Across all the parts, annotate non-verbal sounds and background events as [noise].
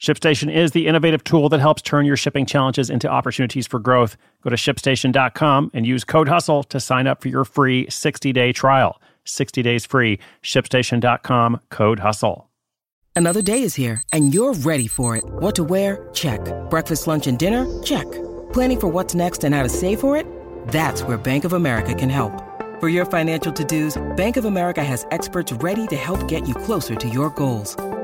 ShipStation is the innovative tool that helps turn your shipping challenges into opportunities for growth. Go to shipstation.com and use code HUSTLE to sign up for your free 60 day trial. 60 days free. ShipStation.com code HUSTLE. Another day is here and you're ready for it. What to wear? Check. Breakfast, lunch, and dinner? Check. Planning for what's next and how to save for it? That's where Bank of America can help. For your financial to dos, Bank of America has experts ready to help get you closer to your goals.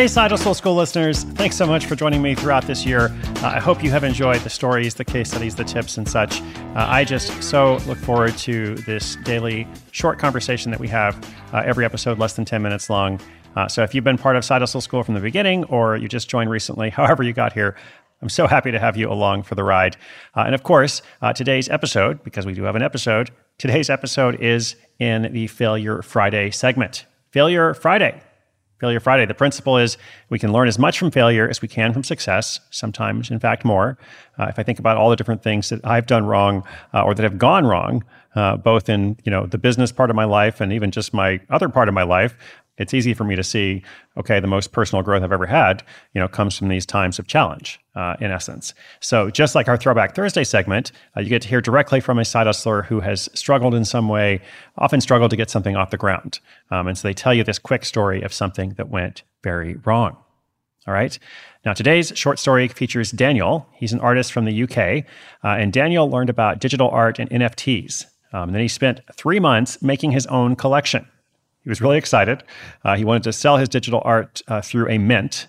Hey, Side Hustle School listeners, thanks so much for joining me throughout this year. Uh, I hope you have enjoyed the stories, the case studies, the tips, and such. Uh, I just so look forward to this daily short conversation that we have uh, every episode, less than 10 minutes long. Uh, so if you've been part of Side Hustle School from the beginning or you just joined recently, [laughs] however you got here, I'm so happy to have you along for the ride. Uh, and of course, uh, today's episode, because we do have an episode, today's episode is in the Failure Friday segment. Failure Friday. Failure Friday. The principle is we can learn as much from failure as we can from success, sometimes, in fact, more. Uh, if I think about all the different things that I've done wrong uh, or that have gone wrong, uh, both in you know the business part of my life and even just my other part of my life, it's easy for me to see, okay, the most personal growth I've ever had, you know, comes from these times of challenge, uh, in essence. So just like our Throwback Thursday segment, uh, you get to hear directly from a side hustler who has struggled in some way, often struggled to get something off the ground. Um, and so they tell you this quick story of something that went very wrong. All right. Now, today's short story features Daniel. He's an artist from the UK. Uh, and Daniel learned about digital art and NFTs. Um, and then he spent three months making his own collection. He was really excited. Uh, he wanted to sell his digital art uh, through a mint,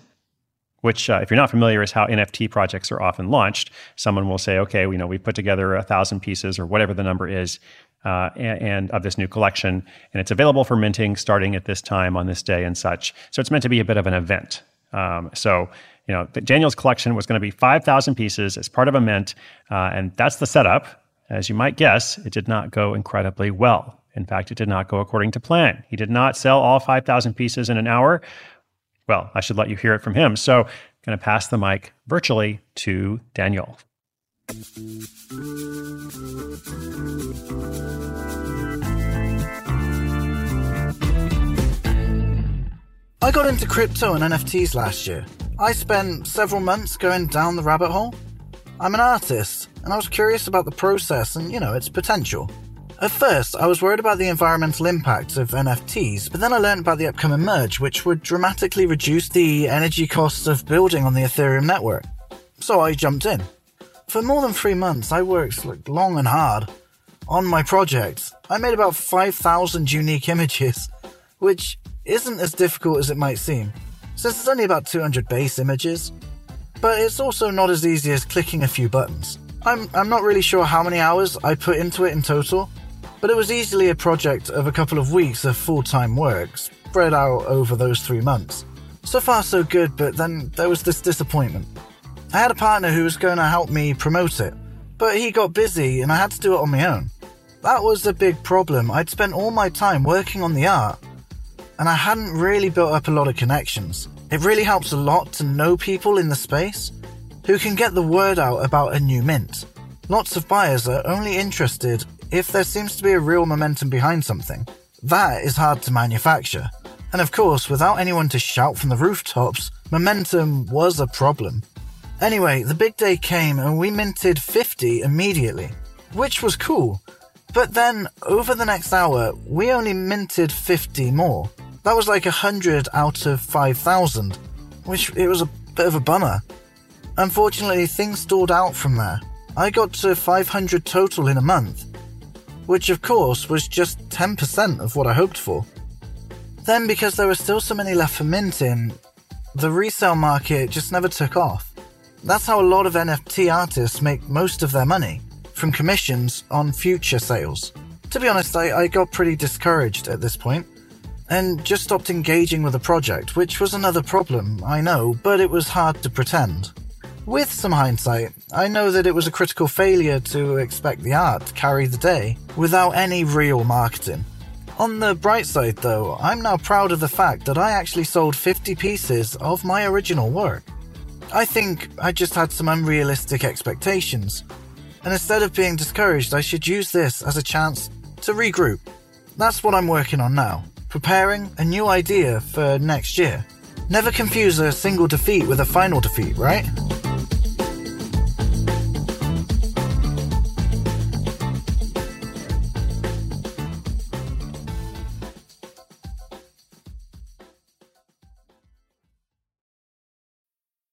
which, uh, if you're not familiar, is how NFT projects are often launched. Someone will say, "Okay, you know, we put together a thousand pieces or whatever the number is, uh, and, and, of this new collection, and it's available for minting starting at this time on this day and such." So it's meant to be a bit of an event. Um, so you know, Daniel's collection was going to be 5,000 pieces as part of a mint, uh, and that's the setup. As you might guess, it did not go incredibly well. In fact, it did not go according to plan. He did not sell all 5,000 pieces in an hour. Well, I should let you hear it from him. So, going to pass the mic virtually to Daniel. I got into crypto and NFTs last year. I spent several months going down the rabbit hole. I'm an artist, and I was curious about the process and, you know, its potential. At first, I was worried about the environmental impact of NFTs, but then I learned about the upcoming merge, which would dramatically reduce the energy costs of building on the Ethereum network. So I jumped in. For more than three months, I worked like, long and hard on my project. I made about 5,000 unique images, which isn't as difficult as it might seem, since it's only about 200 base images. But it's also not as easy as clicking a few buttons. I'm, I'm not really sure how many hours I put into it in total, but it was easily a project of a couple of weeks of full time work, spread out over those three months. So far, so good, but then there was this disappointment. I had a partner who was going to help me promote it, but he got busy and I had to do it on my own. That was a big problem. I'd spent all my time working on the art, and I hadn't really built up a lot of connections. It really helps a lot to know people in the space who can get the word out about a new mint. Lots of buyers are only interested if there seems to be a real momentum behind something. That is hard to manufacture. And of course, without anyone to shout from the rooftops, momentum was a problem. Anyway, the big day came and we minted 50 immediately, which was cool. But then, over the next hour, we only minted 50 more. That was like 100 out of 5,000, which it was a bit of a bummer. Unfortunately, things stalled out from there. I got to 500 total in a month, which of course was just 10% of what I hoped for. Then, because there were still so many left for minting, the resale market just never took off. That's how a lot of NFT artists make most of their money from commissions on future sales. To be honest, I, I got pretty discouraged at this point and just stopped engaging with the project, which was another problem, I know, but it was hard to pretend. With some hindsight, I know that it was a critical failure to expect the art to carry the day without any real marketing. On the bright side, though, I'm now proud of the fact that I actually sold 50 pieces of my original work. I think I just had some unrealistic expectations, and instead of being discouraged, I should use this as a chance to regroup. That's what I'm working on now, preparing a new idea for next year. Never confuse a single defeat with a final defeat, right?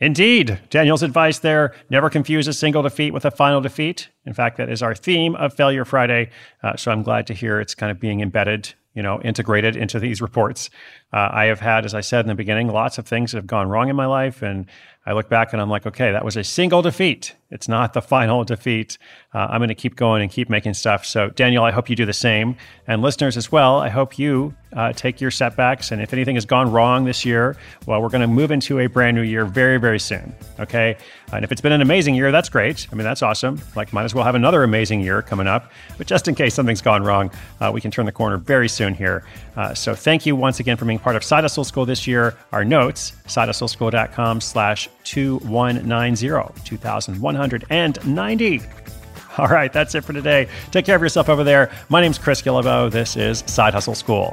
Indeed. Daniel's advice there never confuse a single defeat with a final defeat. In fact, that is our theme of Failure Friday. Uh, so I'm glad to hear it's kind of being embedded, you know, integrated into these reports. Uh, I have had, as I said in the beginning, lots of things that have gone wrong in my life. And I look back and I'm like, okay, that was a single defeat. It's not the final defeat. Uh, I'm going to keep going and keep making stuff. So, Daniel, I hope you do the same. And listeners as well, I hope you uh, take your setbacks. And if anything has gone wrong this year, well, we're going to move into a brand new year very, very soon. Okay. And if it's been an amazing year, that's great. I mean, that's awesome. Like, might as well have another amazing year coming up. But just in case something's gone wrong, uh, we can turn the corner very soon here. Uh, so, thank you once again for being part of Side Hustle School this year. Our notes, sidehustleschool.com slash 2190, 2190. All right, that's it for today. Take care of yourself over there. My name's Chris Guillebeau. This is Side Hustle School.